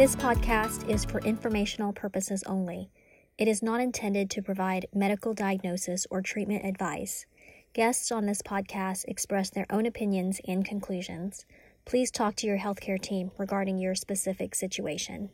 This podcast is for informational purposes only. It is not intended to provide medical diagnosis or treatment advice. Guests on this podcast express their own opinions and conclusions. Please talk to your healthcare team regarding your specific situation.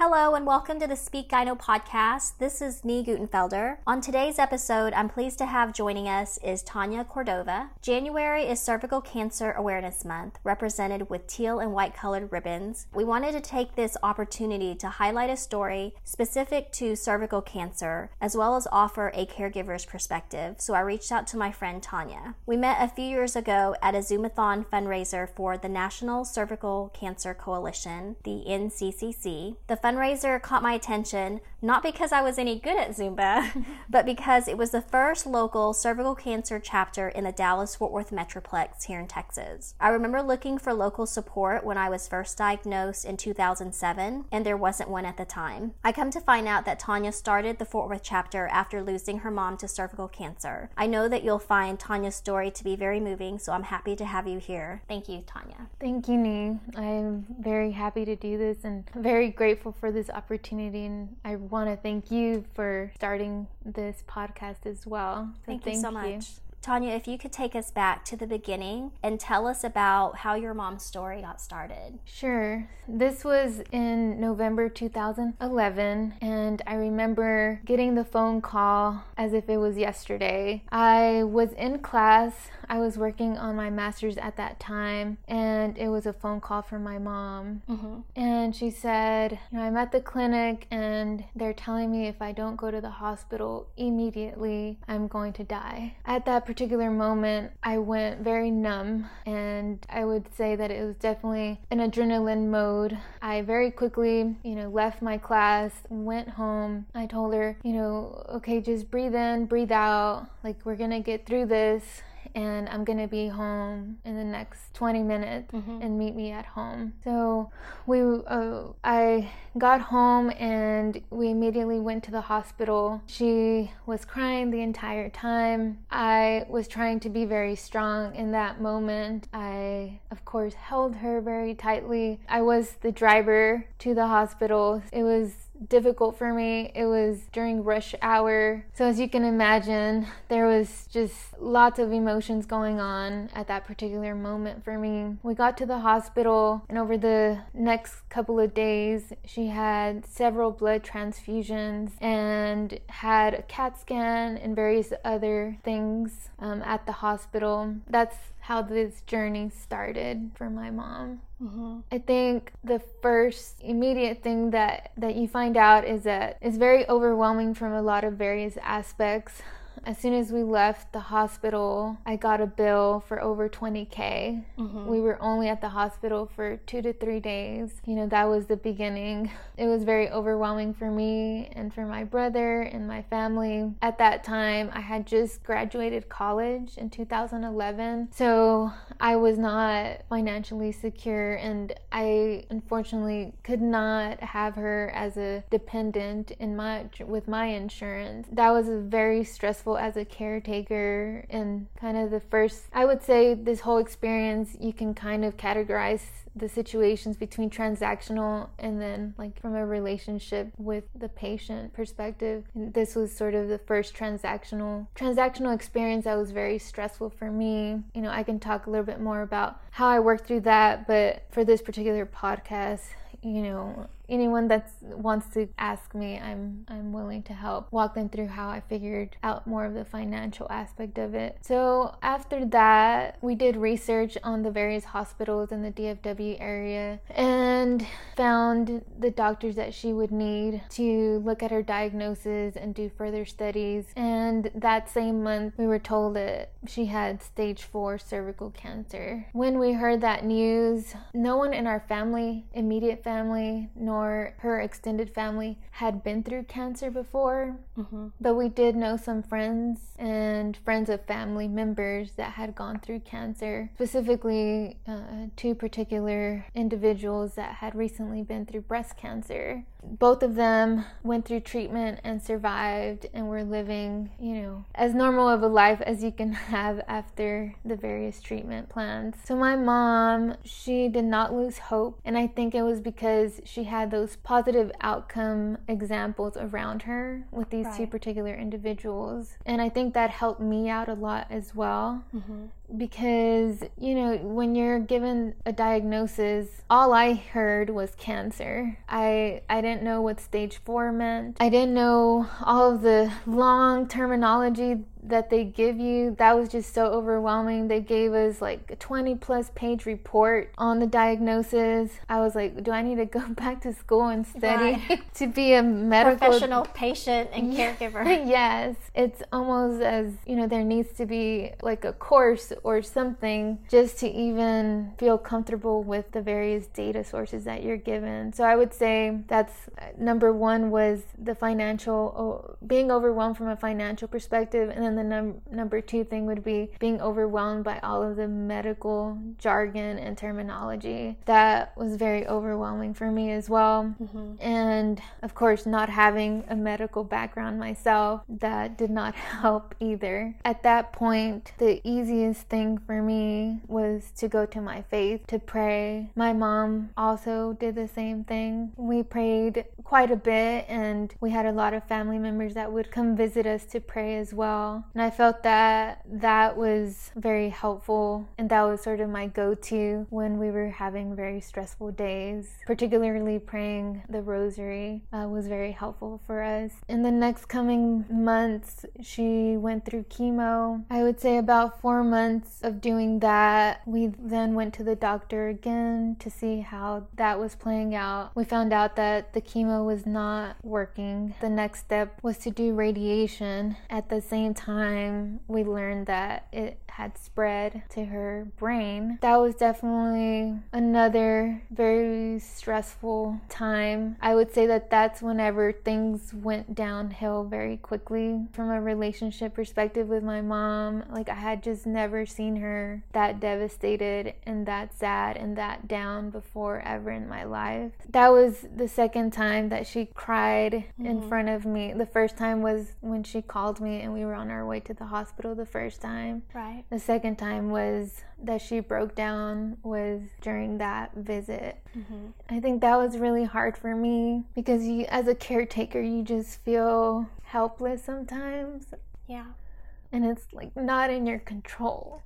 Hello and welcome to the Speak Gyno podcast. This is Nee Gutenfelder. On today's episode, I'm pleased to have joining us is Tanya Cordova. January is Cervical Cancer Awareness Month, represented with teal and white colored ribbons. We wanted to take this opportunity to highlight a story specific to cervical cancer, as well as offer a caregiver's perspective. So I reached out to my friend Tanya. We met a few years ago at a Zumbathon fundraiser for the National Cervical Cancer Coalition, the NCCC. The fundraiser caught my attention not because I was any good at Zumba, but because it was the first local cervical cancer chapter in the Dallas Fort Worth Metroplex here in Texas. I remember looking for local support when I was first diagnosed in 2007, and there wasn't one at the time. I come to find out that Tanya started the Fort Worth chapter after losing her mom to cervical cancer. I know that you'll find Tanya's story to be very moving, so I'm happy to have you here. Thank you, Tanya. Thank you, Nee. I'm very happy to do this and very grateful for this opportunity. And I want to thank you for starting this podcast as well. So thank, thank, you so much. Tanya, if you could take us back to the beginning and tell us about how your mom's story got started. Sure. This was in November 2011, and I remember getting the phone call as if it was yesterday. I was in class, I was working on my master's at that time, and it was a phone call from my mom. Mm-hmm. And she said, you know, I'm at the clinic, and they're telling me if I don't go to the hospital immediately, I'm going to die. At that particular moment, I went very numb, and I would say that it was definitely an adrenaline mode. I very quickly, you know, left my class, went home. I told her, you know, okay, just breathe in, breathe out. Like, we're gonna get through this and I'm gonna be home in the next 20 minutes mm-hmm. and meet me at home. So we, uh, I got home and we immediately went to the hospital. She was crying the entire time. I was trying to be very strong in that moment. I, of course, held her very tightly. I was the driver to the hospital. It was difficult for me. It was during rush hour. So, as you can imagine, there was just lots of emotions going on at that particular moment for me. We got to the hospital, and over the next couple of days, she had several blood transfusions and had a CAT scan and various other things um, at the hospital. That's how this journey started for my mom. Mm-hmm. I think the first immediate thing that that you find out is that it's very overwhelming from a lot of various aspects as soon as we left the hospital, I got a bill for over 20K. Mm-hmm. We were only at the hospital for two to three days. You know, that was the beginning. It was very overwhelming for me and for my brother and my family. At that time, I had just graduated college in 2011. So I was not financially secure, and I unfortunately could not have her as a dependent in my, with my insurance. That was a very stressful as a caretaker and kind of the first I would say this whole experience you can kind of categorize the situations between transactional and then like from a relationship with the patient perspective. This was sort of the first transactional transactional experience that was very stressful for me. You know i can talk a little bit more about how i worked through that but for this particular podcast you know anyone that wants to ask me, I'm I'm willing to help walk them through how I figured out more of the financial aspect of it. So after that, we did research on the various hospitals in the DFW area and found the doctors that she would need to look at her diagnosis and do further studies. And that same month, we were told that she had stage 4 cervical cancer. When we heard that news, no one in our family, immediate family, nor her extended family had been through cancer before. Mm-hmm. But we did know some friends and friends of family members that had gone through cancer, specifically uh, two particular individuals that had recently been through breast cancer. Both of them went through treatment and survived and were living, you know, as normal of a life as you can have after the various treatment plans. So my mom, she did not lose hope, and I think it was because she had those positive outcome examples around her with these right. two particular individuals. And I think that helped me out a lot as well. Mm-hmm because you know when you're given a diagnosis all i heard was cancer. I i didn't know what stage 4 meant. I didn't know all of the long terminology that they give you that was just so overwhelming. They gave us like a 20 plus page report on the diagnosis. I was like do i need to go back to school and study right. to be a medical professional patient and caregiver. Yes. It's almost as you know there needs to be like a course or something just to even feel comfortable with the various data sources that you're given. So i would say that's uh, number one was the financial being overwhelmed from a financial perspective. And then the num- number two thing would be being overwhelmed by all of the medical jargon and terminology. That was very overwhelming for me as well. Mm-hmm. And of course, not having a medical background myself, that did not help either. At that point, the easiest thing for me was to go to my faith, to pray. My mom also did the same thing. We prayed quite a bit, and we had a lot of family members that would come visit us to pray as well. And I felt that that was very helpful, and that was sort of my go to when we were having very stressful days. Particularly praying the rosary uh, was very helpful for us. In the next coming months, she went through chemo. I would say about four months of doing that. We then went to the doctor again to see how that was playing out. We found out that the chemo was not working. The next step was to do radiation. At the same time, we learned that it had spread to her brain. That was definitely another very stressful time. I would say that that's whenever things went downhill very quickly from a relationship perspective with my mom. Like, I had just never seen her that devastated and that sad and that down before ever in my life. That was the second time that she cried mm-hmm. in front of me. The first time was when she called me and we were on our way to the hospital the first time. Right. The second time was that she broke down was during that visit. Mm-hmm. I think that was really hard for me because you, as a caretaker, you just feel helpless sometimes. Yeah. And it's like not in your control.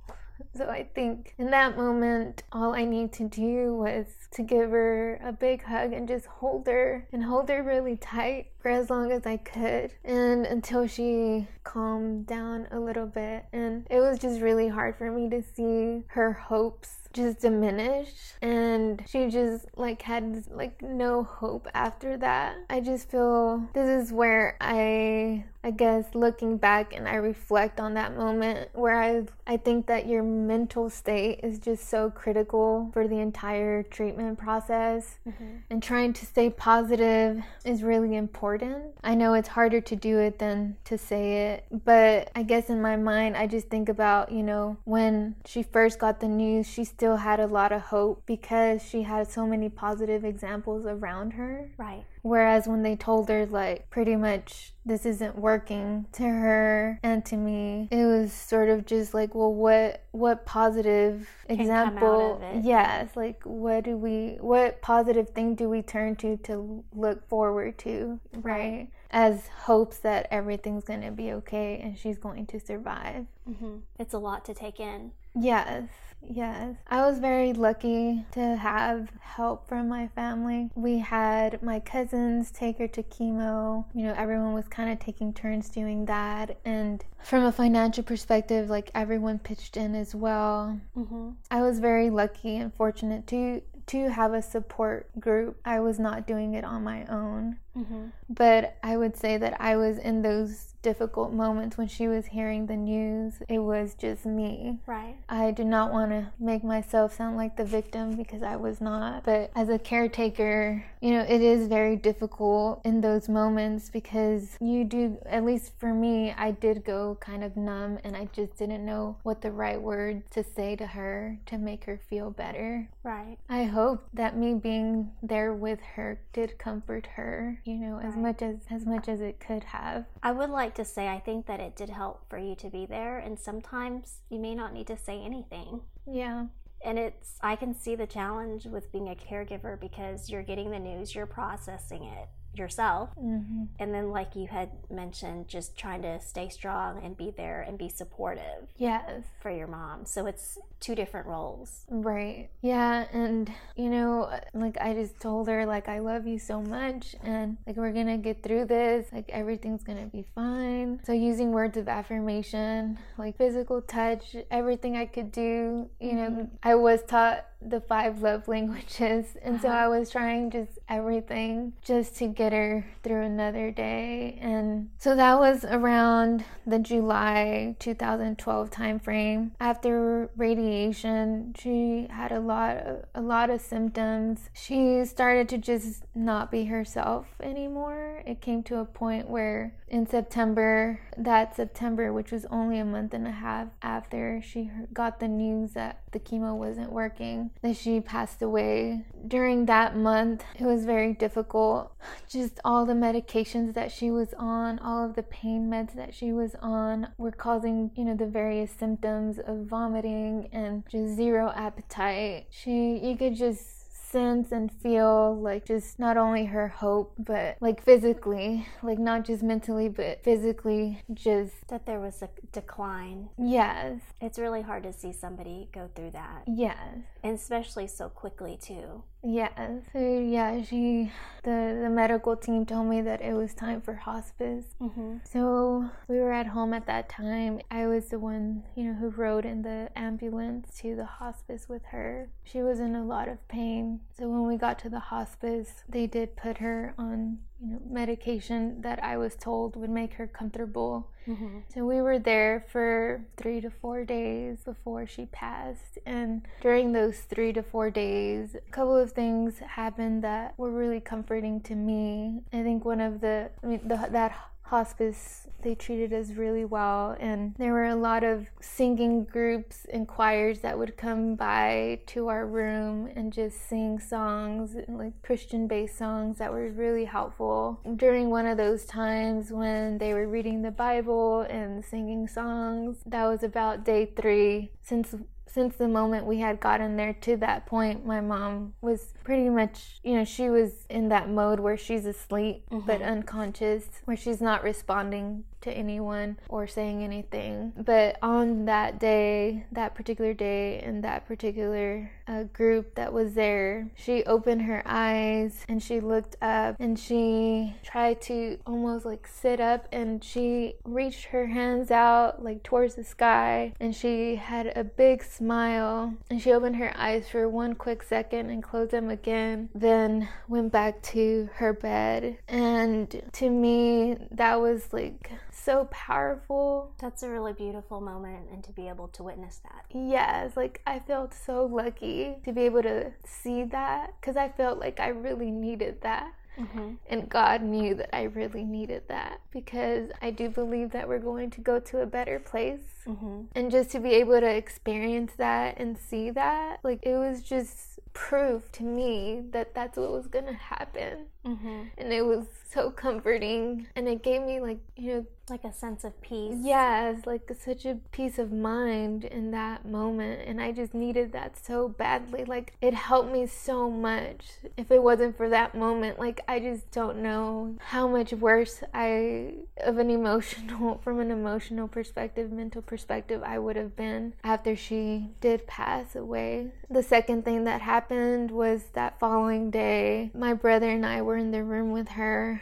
So I think in that moment, all I need to do was to give her a big hug and just hold her and hold her really tight for as long as I could and until she calmed down a little bit. And it was just really hard for me to see her hopes just diminished and she just like had like no hope after that. I just feel this is where I I guess looking back and I reflect on that moment where I I think that your mental state is just so critical for the entire treatment process mm-hmm. and trying to stay positive is really important. I know it's harder to do it than to say it, but I guess in my mind I just think about, you know, when she first got the news, she still had a lot of hope because she had so many positive examples around her. Right. Whereas when they told her, like, pretty much this isn't working to her and to me, it was sort of just like, well, what, what positive Can example? Yes. Like, what do we, what positive thing do we turn to to look forward to? Right. right. As hopes that everything's going to be okay and she's going to survive. Mm-hmm. It's a lot to take in. Yes. Yes, I was very lucky to have help from my family. We had my cousins take her to chemo. You know, everyone was kind of taking turns doing that. And from a financial perspective, like everyone pitched in as well. Mm-hmm. I was very lucky and fortunate to to have a support group. I was not doing it on my own. Mm-hmm. But I would say that I was in those difficult moments when she was hearing the news, it was just me. Right. I do not want to make myself sound like the victim because I was not. But as a caretaker, you know, it is very difficult in those moments because you do, at least for me, I did go kind of numb and I just didn't know what the right words to say to her to make her feel better. Right. I hope that me being there with her did comfort her, you know, as Right. much as as much as it could have. I would like to say I think that it did help for you to be there, and sometimes you may not need to say anything. Yeah. And it's, I can see the challenge with being a caregiver because you're getting the news, you're processing it yourself. hmm And then, like you had mentioned, just trying to stay strong and be there and be supportive Yes. for your mom. So it's two different roles. Right. Yeah, and you know, like I just told her like I love you so much and like we're going to get through this. Like everything's going to be fine. So using words of affirmation, like physical touch, everything I could do, you know, I was taught the five love languages. And so Uh-huh. I was trying just everything just to get her through another day. And so that was around the July 2012 timeframe. After radiation she had a lot of, a lot of symptoms. She started to just not be herself anymore. It came to a point where in September that September which was only a month and a half after she got the news that the chemo wasn't working that she passed away. During that month it was very difficult. Just all the medications that she was on all of the pain meds that she was on were causing you know the various symptoms of vomiting and just zero appetite. She you could just sense and feel like just not only her hope but like physically like not just mentally but physically just That there was a decline. yes It's really hard to see somebody go through that, yes and especially so quickly, too. Yeah, so yeah, she the the medical team told me that it was time for hospice. Mm-hmm. So we were at home at that time. I was the one, you know, who rode in the ambulance to the hospice with her. She was in a lot of pain. So when we got to the hospice, they did put her on, you know, medication that I was told would make her comfortable. Mm-hmm. So we were there for three to four days before she passed. And during those three to four days, a couple of things happened that were really comforting to me. I think one of the, I mean, the, that hospice, they treated us really well. And there were a lot of singing groups and choirs that would come by to our room and just sing songs, like Christian based songs that were really helpful. During one of those times when they were reading the Bible and singing songs, that was about day three. Since since the moment we had gotten there to that point, my mom was pretty much, you know, she was in that mode where she's asleep but mm-hmm. unconscious, where she's not responding to anyone or saying anything. But on that day, that particular day, and that particular uh, group that was there, she opened her eyes and she looked up and she tried to almost like sit up and she reached her hands out like towards the sky and she had a big smile and she opened her eyes for one quick second and closed them again then went back to her bed and to me that was like so powerful That's a really beautiful moment, and to be able to witness that. Yes, like I felt so lucky to be able to see that because I felt like I really needed that. Mm-hmm. And God knew that I really needed that because I do believe that we're going to go to a better place. Mm-hmm. And just to be able to experience that and see that, like it was just proof to me that that's what was going to happen. Mm-hmm. And it was so comforting. And it gave me, like, you know, Like a sense of peace. Yes, like such a peace of mind in that moment. And I just needed that so badly. Like it helped me so much. If it wasn't for that moment, like I just don't know how much worse I, of an emotional, from an emotional perspective, mental perspective, I would have been after she did pass away. The second thing that happened was that following day, my brother and I were in the room with her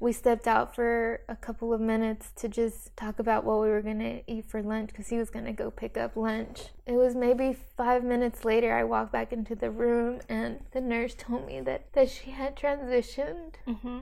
we stepped out for a couple of minutes to just talk about what we were going to eat for lunch because he was going to go pick up lunch. It was maybe five minutes later, I walked back into the room and the nurse told me that, that she had transitioned. Mm-hmm.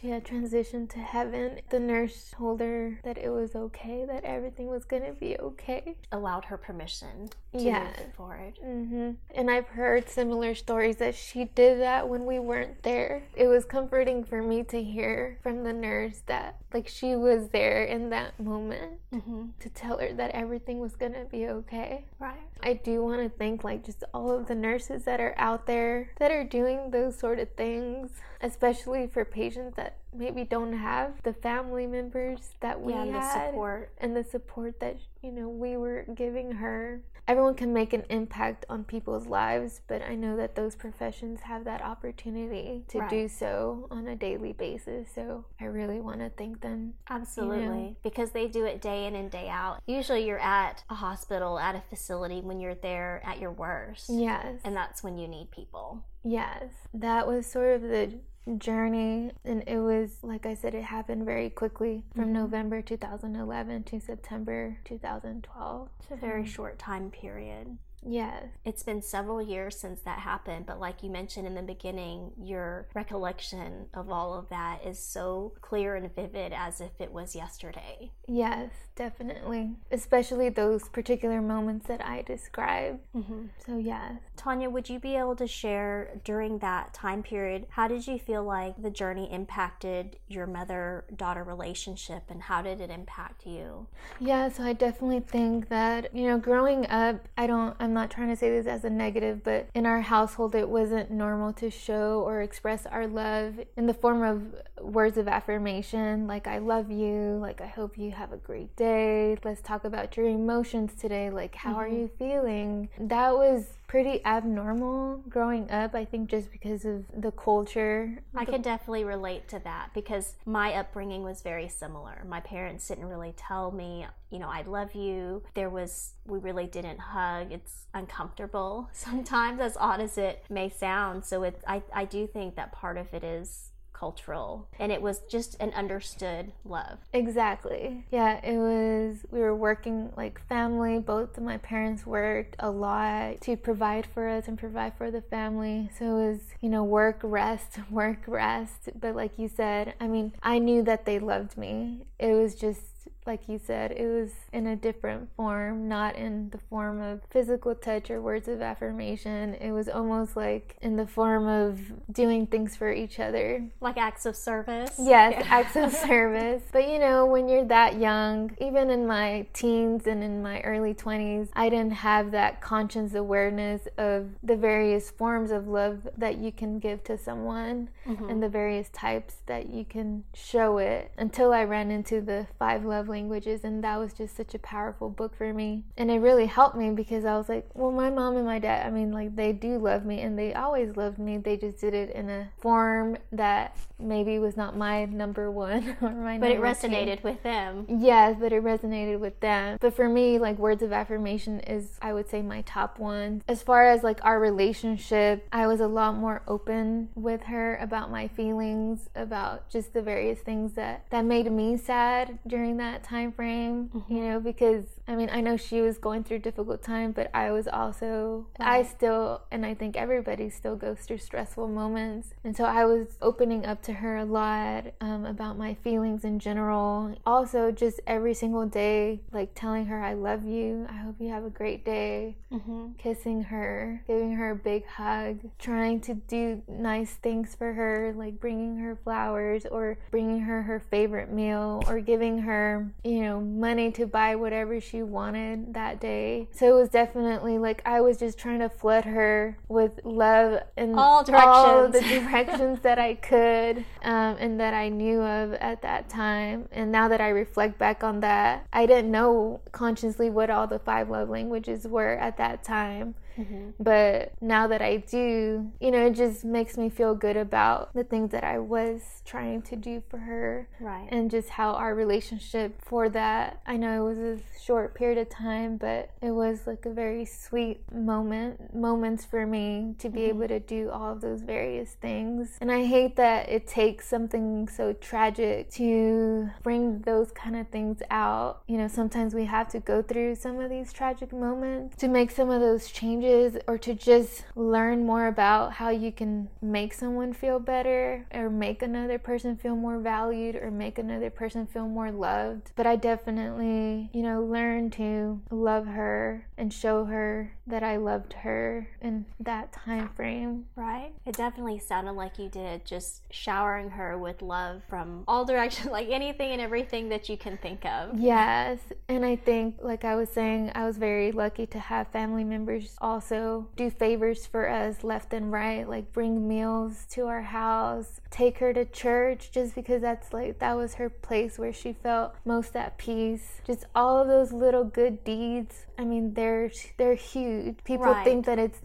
She had transitioned to heaven. The nurse told her that it was okay, that everything was going to be okay. Allowed her permission to yeah. move forward. Mm-hmm. And I've heard similar stories that she did that when we weren't there. It was comforting for me to hear from the nurse that, like, she was there in that moment mm-hmm. to tell her that everything was to be okay. Right. I do want to thank, like, just all of the nurses that are out there that are doing those sort of things, especially for patients that maybe don't have the family members that we yeah, had the support and the support that you know we were giving her everyone can make an impact on people's lives, but I know that those professions have that opportunity to right. do so on a daily basis. So I really want to thank them. Absolutely. You know? Because they do it day in and day out. Usually you're at a hospital, at a facility when you're there at your worst. Yes. And that's when you need people. Yes. That was sort of the journey and it was like i said it happened very quickly from mm-hmm. november 2011 to september 2012 it's a very short time period Yes. It's been several years since that happened, but like you mentioned in the beginning, your recollection of all of that is so clear and vivid as if it was yesterday. Yes, definitely. Especially those particular moments that I described. Mm-hmm. So, yes. Tanya, would you be able to share during that time period, how did you feel like the journey impacted your mother daughter relationship and how did it impact you? Yeah, so I definitely think that, you know, growing up, I don't, I'm I'm not trying to say this as a negative, but in our household, it wasn't normal to show or express our love in the form of words of affirmation, like I love you, like I hope you have a great day, let's talk about your emotions today, like how mm-hmm. are you feeling? That was pretty abnormal growing up, I think, just because of the culture. I can definitely relate to that because my upbringing was very similar. My parents didn't really tell me, you know, I love you. There was, we really didn't hug. It's uncomfortable sometimes, as odd as it may sound. So it, I, I do think that part of it is cultural and it was just an understood love. Exactly. Yeah, it was we were working like family. Both of my parents worked a lot to provide for us and provide for the family. So it was, you know, work, rest, work, rest. But like you said, I mean, I knew that they loved me. It was just like you said, it was in a different form, not in the form of physical touch or words of affirmation. It was almost like in the form of doing things for each other. Like acts of service? Yes, yeah. acts of service. But you know, when you're that young, even in my teens and in my early 20s, I didn't have that conscious awareness of the various forms of love that you can give to someone mm-hmm. and the various types that you can show it until I ran into the five love languages and that was just such a powerful book for me. And it really helped me because i was like well my mom and my dad i mean like they do love me and they always loved me. They just did it in a form that maybe was not my number one or my but it resonated two. with them. Yes but it resonated with them. But for me like words of affirmation is i would say my top one. As far as like our relationship i was a lot more open with her about my feelings about just the various things that that made me sad during that time frame, mm-hmm. you know, because I mean, I know she was going through a difficult time, but I was also, I still, and I think everybody still goes through stressful moments. And so I was opening up to her a lot um, about my feelings in general. Also, just every single day, like telling her, I love you. I hope you have a great day. Mm-hmm. Kissing her, giving her a big hug, trying to do nice things for her, like bringing her flowers or bringing her her favorite meal or giving her, you know, money to buy whatever she wanted that day. So it was definitely like I was just trying to flood her with love in all directions, all the directions that I could um, and that I knew of at that time. And now that I reflect back on that, I didn't know consciously what all the five love languages were at that time. Mm-hmm. But now that I do, you know, it just makes me feel good about the things that I was trying to do for her. Right. And just how our relationship for that, I know it was a short period of time, but it was like a very sweet moment, moments for me to be mm-hmm. able to do all of those various things. And I hate that it takes something so tragic to bring those kind of things out. You know, sometimes we have to go through some of these tragic moments to make some of those changes or to just learn more about how you can make someone feel better or make another person feel more valued or make another person feel more loved. But I definitely, you know, learned to love her and show her that I loved her in that time frame. Right. It definitely sounded like you did, just showering her with love from all directions, like anything and everything that you can think of. Yes. And I think, like I was saying, I was very lucky to have family members also do favors for us left and right, like bring meals to our house, take her to church, just because that's like, that was her place where she felt most at peace. Just all of those little good deeds. I mean, they're they're huge. People right. think that it's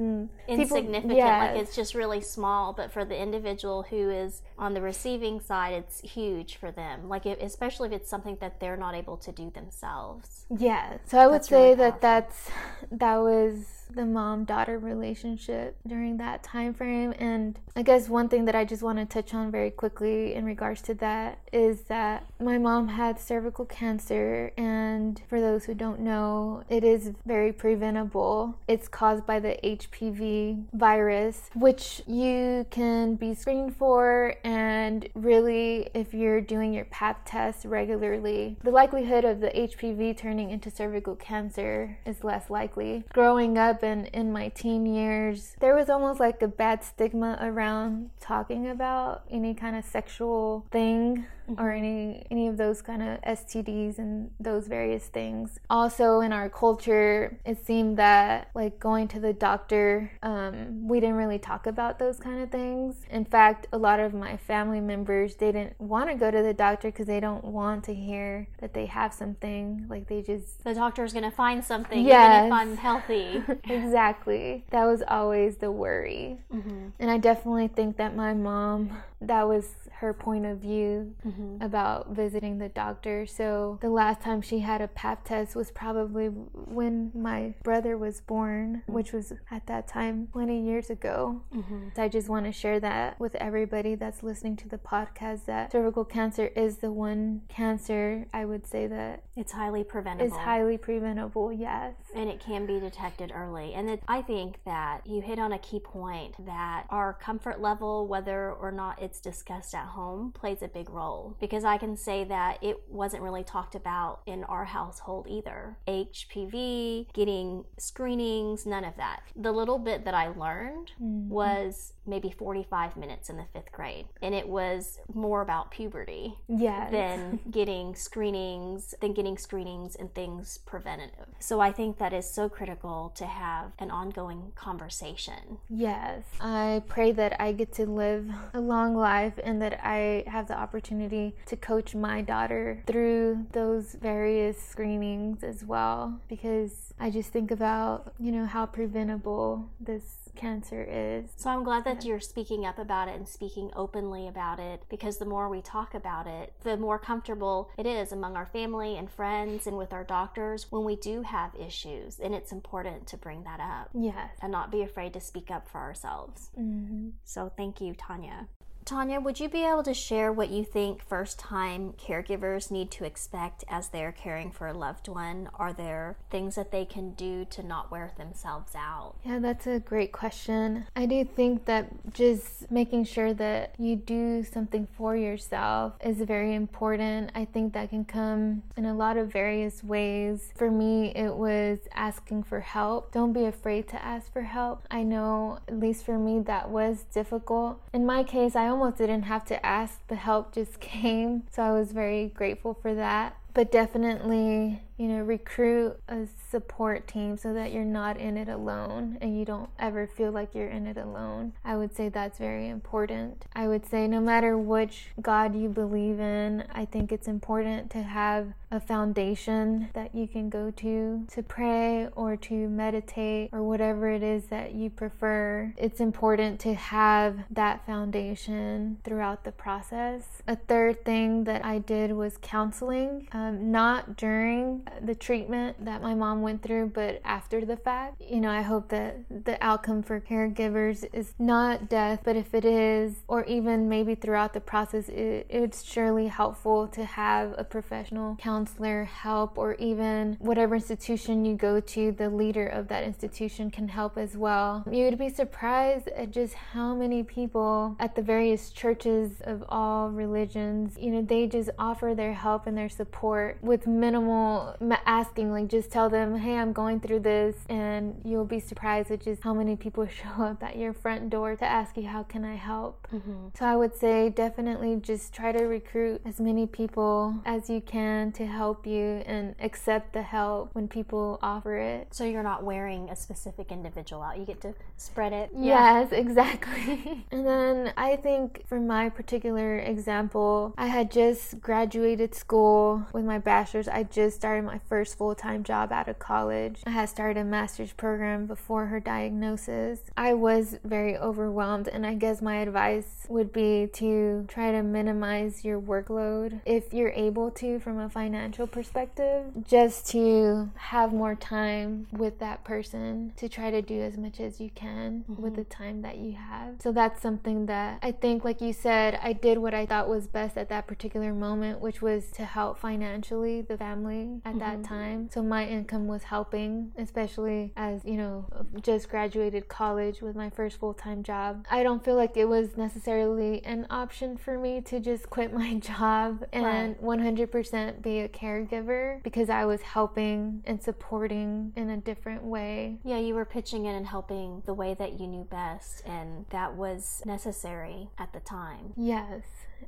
insignificant, people, yes. like it's just really small. But for the individual who is on the receiving side, it's huge for them. Like if, especially if it's something that they're not able to do themselves. Yeah. So I would say really that that's that was the mom daughter relationship during that time frame. And i guess one thing that i just want to touch on very quickly in regards to that is that my mom had cervical cancer. And for those who don't know it is very preventable. It's caused by the hpv virus which you can be screened for. And really if you're doing your pap test regularly the likelihood of the hpv turning into cervical cancer is less likely. Growing up happened in my teen years, there was almost like a bad stigma around talking about any kind of sexual thing. Or any any of those kind of STDs and those various things. Also in our culture, it seemed that like going to the doctor, um, we didn't really talk about those kind of things. In fact, a lot of my family members they didn't want to go to the doctor because they don't want to hear that they have something. Like they just the doctor is gonna find something yes. even if I'm healthy. exactly. That was always the worry. Mm-hmm. And I definitely think that my mom that was her point of view mm-hmm. About visiting the doctor. So the last time she had a pap test was probably when my brother was born, mm-hmm. which was at that time 20 years ago. Mm-hmm. So I just want to share that with everybody that's listening to the podcast that cervical cancer is the one cancer I would say that it's highly preventable. It's highly preventable, yes. And it can be detected early. And it, I think that you hit on a key point that our comfort level, whether or not it's discussed at home plays a big role because I can say that it wasn't really talked about in our household either. HPV, getting screenings, none of that. The little bit that I learned mm-hmm. was maybe 45 minutes in the fifth grade, and it was more about puberty yes. than getting screenings, than getting screenings and things preventative. So I think that is so critical to have an ongoing conversation. Yes. I pray that I get to live a long life and that I have the opportunity to coach my daughter through those various screenings as well because I just think about, you know, how preventable this cancer is. So I'm glad that you're speaking up about it and speaking openly about it because the more we talk about it, the more comfortable it is among our family and friends and with our doctors when we do have issues. And it's important to bring that up. Yes. And not be afraid to speak up for ourselves. Mm-hmm. So thank you, Tanya. Tanya, would you be able to share what you think first time caregivers need to expect as they're caring for a loved one? Are there things that they can do to not wear themselves out? Yeah, that's a great question. I do think that just making sure that you do something for yourself is very important. I think that can come in a lot of various ways. For me, it was asking for help. Don't be afraid to ask for help. I know, at least for me, that was difficult. In my case, I almost didn't have to ask, the help just came. So I was very grateful for that. But definitely you know, recruit a support team so that you're not in it alone and you don't ever feel like you're in it alone. I would say that's very important. I would say no matter which God you believe in, I think it's important to have a foundation that you can go to to pray or to meditate or whatever it is that you prefer. It's important to have that foundation throughout the process. A third thing that I did was counseling, um, not during the treatment that my mom went through, but after the fact. You know, I hope that the outcome for caregivers is not death, but if it is, or even maybe throughout the process, it, it's surely helpful to have a professional counselor help, or even whatever institution you go to, the leader of that institution can help as well. You would be surprised at just how many people at the various churches of all religions, you know, they just offer their help and their support with minimal asking, like just tell them, hey, I'm going through this, and you'll be surprised at just how many people show up at your front door to ask you, how can I help? Mm-hmm. So I would say definitely just try to recruit as many people as you can to help you and accept the help when people offer it. So you're not wearing a specific individual out, you get to spread it. Yes, exactly. and then I think for my particular example, I had just graduated school with my bachelor's. I just started my first full time job out of college. I had started a master's program before her diagnosis. I was very overwhelmed, and I guess my advice would be to try to minimize your workload if you're able to from a financial perspective, just to have more time with that person to try to do as much as you can mm-hmm. with the time that you have. So that's something that I think, like you said, I did what I thought was best at that particular moment, which was to help financially the family at mm-hmm. that time. So my income was helping, especially as, you know, just graduated college with my first full time job. I don't feel like it was necessarily an option for me to just quit my job and right. 100% be a caregiver because I was helping and supporting in a different way. Yeah, you were pitching in and helping the way that you knew best, and that was necessary at the time. Yes.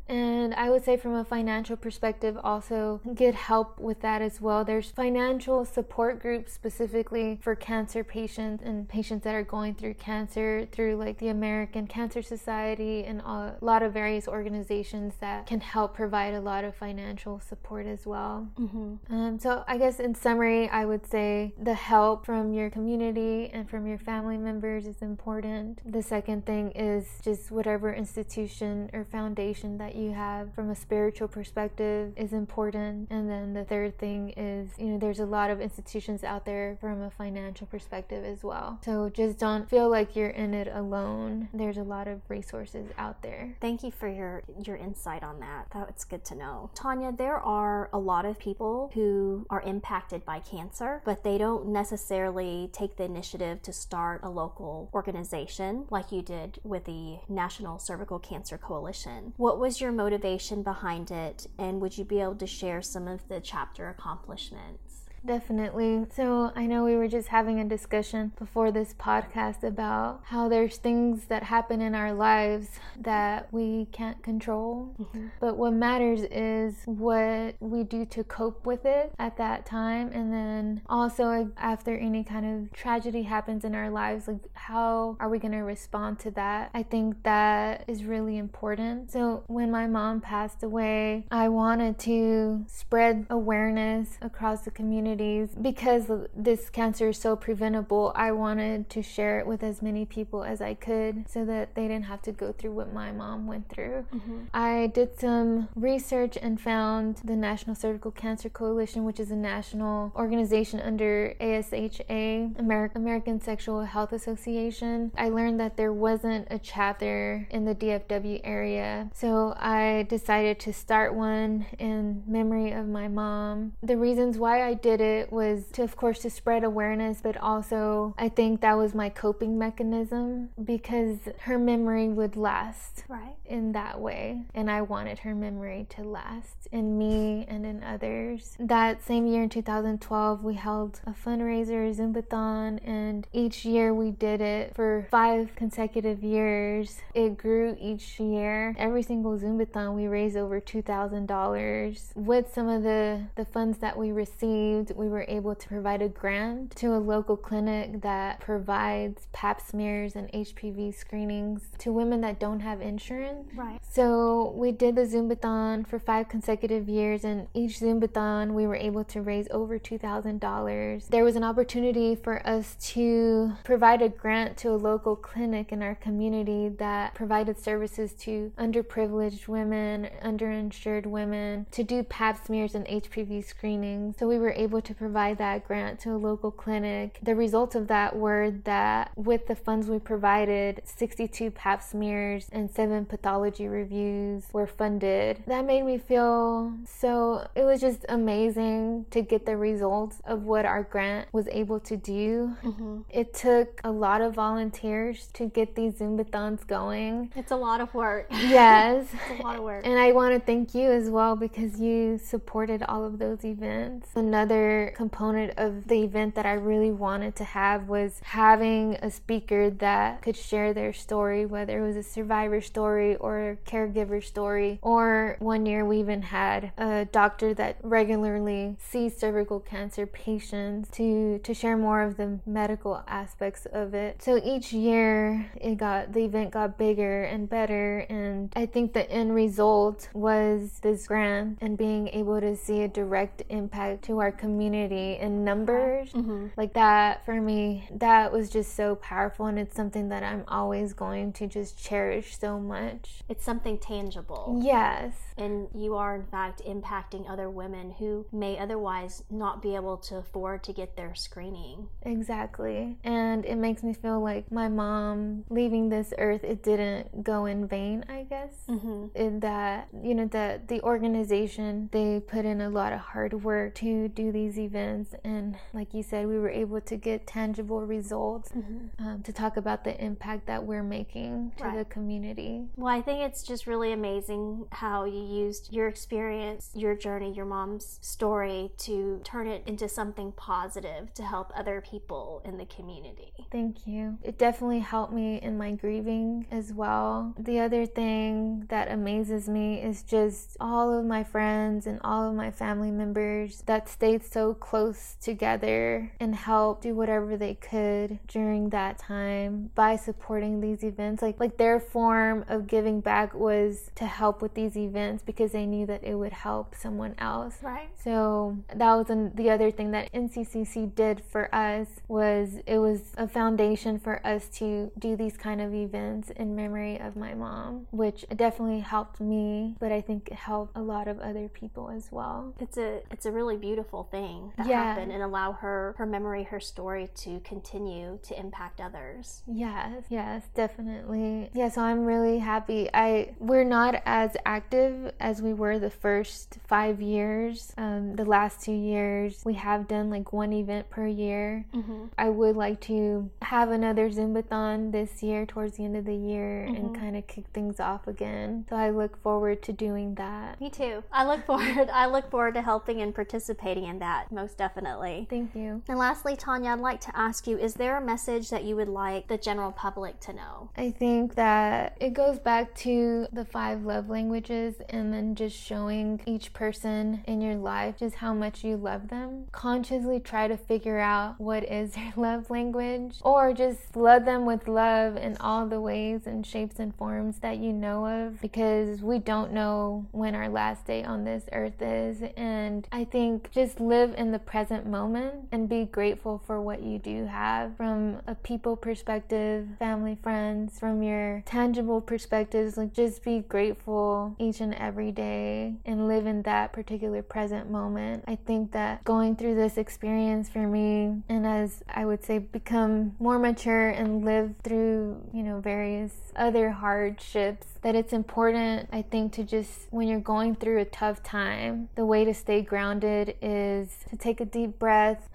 And I would say, from a financial perspective, also get help with that as well. There's financial support groups specifically for cancer patients and patients that are going through cancer through like the American Cancer Society and a lot of various organizations that can help provide a lot of financial support as well. Mm-hmm. Um, so, I guess in summary, I would say the help from your community and from your family members is important. The second thing is just whatever institution or foundation that you have from a spiritual perspective is important. And then the third thing is, you know, there's a lot of institutions out there from a financial perspective as well. So just don't feel like you're in it alone. There's a lot of resources out there. Thank you for your your insight on that. That's good to know. Tanya, there are a lot of people who are impacted by cancer, but they don't necessarily take the initiative to start a local organization like you did with the National Cervical Cancer Coalition. What was your motivation behind it? And would you be able to share some of the chapter accomplishments? accomplishment. Definitely. So I know we were just having a discussion before this podcast about how there's things that happen in our lives that we can't control. Mm-hmm. But what matters is what we do to cope with it at that time. And then also, after any kind of tragedy happens in our lives, like how are we going to respond to that? I think that is really important. So when my mom passed away, I wanted to spread awareness across the community communities because this cancer is so preventable. I wanted to share it with as many people as I could so that they didn't have to go through what my mom went through. Mm-hmm. I did some research and found the National Cervical Cancer Coalition, which is a national organization under ASHA, American Sexual Health Association. I learned that there wasn't a chapter in the DFW area, so I decided to start one in memory of my mom. The reasons why I did did it was to, of course, to spread awareness, but also I think that was my coping mechanism because her memory would last right. in that way. And I wanted her memory to last in me and in others. That same year in 2012, we held a fundraiser, Zumbathon, and each year we did it for five consecutive years. It grew each year. Every single Zumbathon, we raised over $2,000. With some of the, the funds that we received, and we were able to provide a grant to a local clinic that provides pap smears and HPV screenings to women that don't have insurance. Right. So we did the Zumbathon for five consecutive years, and each Zumbathon we were able to raise over $2,000. There was an opportunity for us to provide a grant to a local clinic in our community that provided services to underprivileged women, underinsured women, to do pap smears and HPV screenings. So we were able to provide that grant to a local clinic. The results of that were that with the funds we provided, 62 pap smears and seven pathology reviews were funded. That made me feel so, it was just amazing to get the results of what our grant was able to do. Mm-hmm. It took a lot of volunteers to get these Zumbathons going. It's a lot of work. Yes. it's a lot of work. And I want to thank you as well because you supported all of those events. Another component of the event that I really wanted to have was having a speaker that could share their story, whether it was a survivor story or a caregiver story. Or one year we even had a doctor that regularly sees cervical cancer patients to, to share more of the medical aspects of it. So each year it got the event got bigger and better and I think the end result was this grant and being able to see a direct impact to our community in numbers mm-hmm. like that for me that was just so powerful and it's something that I'm always going to just cherish so much. It's something tangible. Yes. And you are in fact impacting other women who may otherwise not be able to afford to get their screening. Exactly. And it makes me feel like my mom leaving this earth it didn't go in vain, I guess. Mm-hmm. In that, you know, that the organization, they put in a lot of hard work to do these events. And like you said, we were able to get tangible results mm-hmm. um, to talk about the impact that we're making to right. the community. Well, I think it's just really amazing how you used your experience, your journey, your mom's story to turn it into something positive to help other people in the community. Thank you. It definitely helped me in my grieving as well. The other thing that amazes me is just all of my friends and all of my family members that stayed so close together and help do whatever they could during that time by supporting these events. Like like their form of giving back was to help with these events because they knew that it would help someone else. Right. So that was an, the other thing that NCCC did for us was it was a foundation for us to do these kind of events in memory of my mom, which definitely helped me, but I think it helped a lot of other people as well. It's a it's a really beautiful thing that yeah. happened and allow her her memory, her story to continue to impact others. Yes, yes, definitely. Yeah, so I'm really happy. I we're not as active as we were the first five years. Um, the last two years, we have done like one event per year. Mm-hmm. I would like to have another Zumbathon this year towards the end of the year mm-hmm. and kind of kick things off again. So I look forward to doing that. Me too. I look forward. I look forward to helping and participating in that most definitely. Thank you. And lastly, Tanya, I'd like to ask you: Is there a message that you would like the general public to know? I think that it goes back to the five love languages, and then just showing each person in your life just how much you love them. Consciously try to figure out what is their love language, or just flood them with love in all the ways and shapes and forms that you know of, because we don't know when our last day on this earth is. And I think just live in the present moment and be grateful for what you do have from a people perspective, family, friends, from your tangible perspectives. Like just be grateful each and every day and live in that particular present moment. I think that going through this experience for me, and as I would say, become more mature and live through, you know, various other hardships that it's important, I think, to just when you're going through a tough time, the way to stay grounded is to take a deep breath,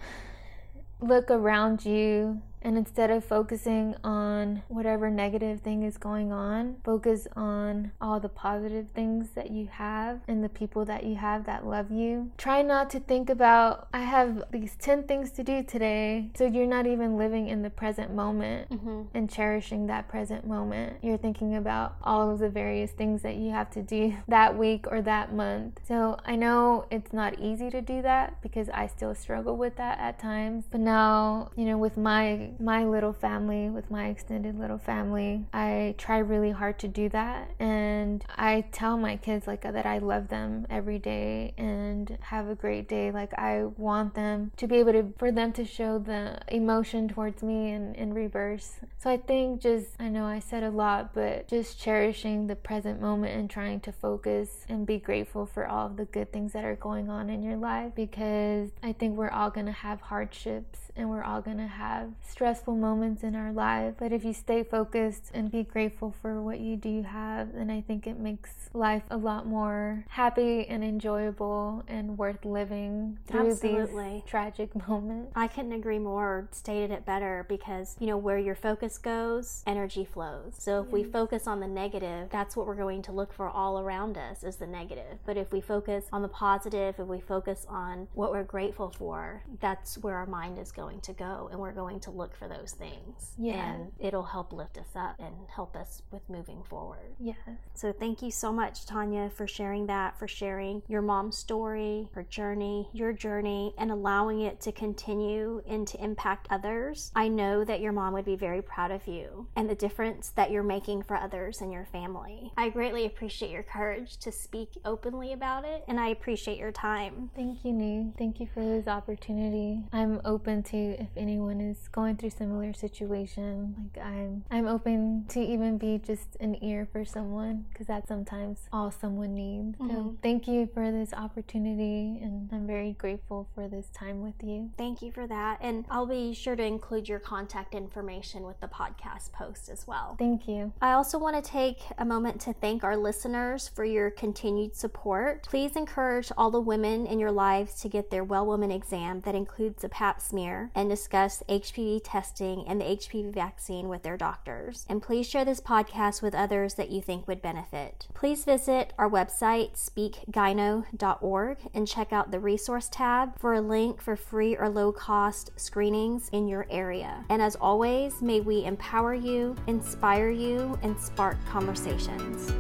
look around you, And instead of focusing on whatever negative thing is going on, focus on all the positive things that you have and the people that you have that love you. Try not to think about, I have these 10 things to do today. So you're not even living in the present moment mm-hmm. and cherishing that present moment. You're thinking about all of the various things that you have to do that week or that month. So I know it's not easy to do that because I still struggle with that at times. But now, you know, with my my little family, with my extended little family, I try really hard to do that and I tell my kids like that I love them every day and have a great day. Like I want them to be able to for them to show the emotion towards me and in reverse. So I think just I know I said a lot, but just cherishing the present moment and trying to focus and be grateful for all of the good things that are going on in your life because I think we're all to have hardships and we're all to have stressful moments in our life. But if you stay focused and be grateful for what you do have, then I think it makes life a lot more happy and enjoyable and worth living through Absolutely. these tragic moments. I couldn't agree more stated it better because, you know, where your focus goes, energy flows. So if yes. we focus on the negative, that's what we're going to look for all around us is the negative. But if we focus on the positive, if we focus on what we're grateful for, that's where our mind is going going to go and we're going to look for those things. Yeah. And it'll help lift us up and help us with moving forward. Yeah. So thank you so much, Tanya, for sharing that, for sharing your mom's story, her journey, your journey, and allowing it to continue and to impact others. I know that your mom would be very proud of you and the difference that you're making for others and your family. I greatly appreciate your courage to speak openly about it and I appreciate your time. Thank you, Nee. Thank you for this opportunity. I'm open to to if anyone is going through similar situation. Like I'm I'm open to even be just an ear for someone because that's sometimes all someone needs. Mm-hmm. So thank you for this opportunity and I'm very grateful for this time with you. Thank you for that. And I'll be sure to include your contact information with the podcast post as well. Thank you. I also want to take a moment to thank our listeners for your continued support. Please encourage all the women in your lives to get their Well Woman exam that includes a pap smear and discuss HPV testing and the HPV vaccine with their doctors. And please share this podcast with others that you think would benefit. Please visit our website, speakgyno.org, and check out the resource tab for a link for free or low cost screenings in your area. And as always, may we empower you, inspire you, and spark conversations.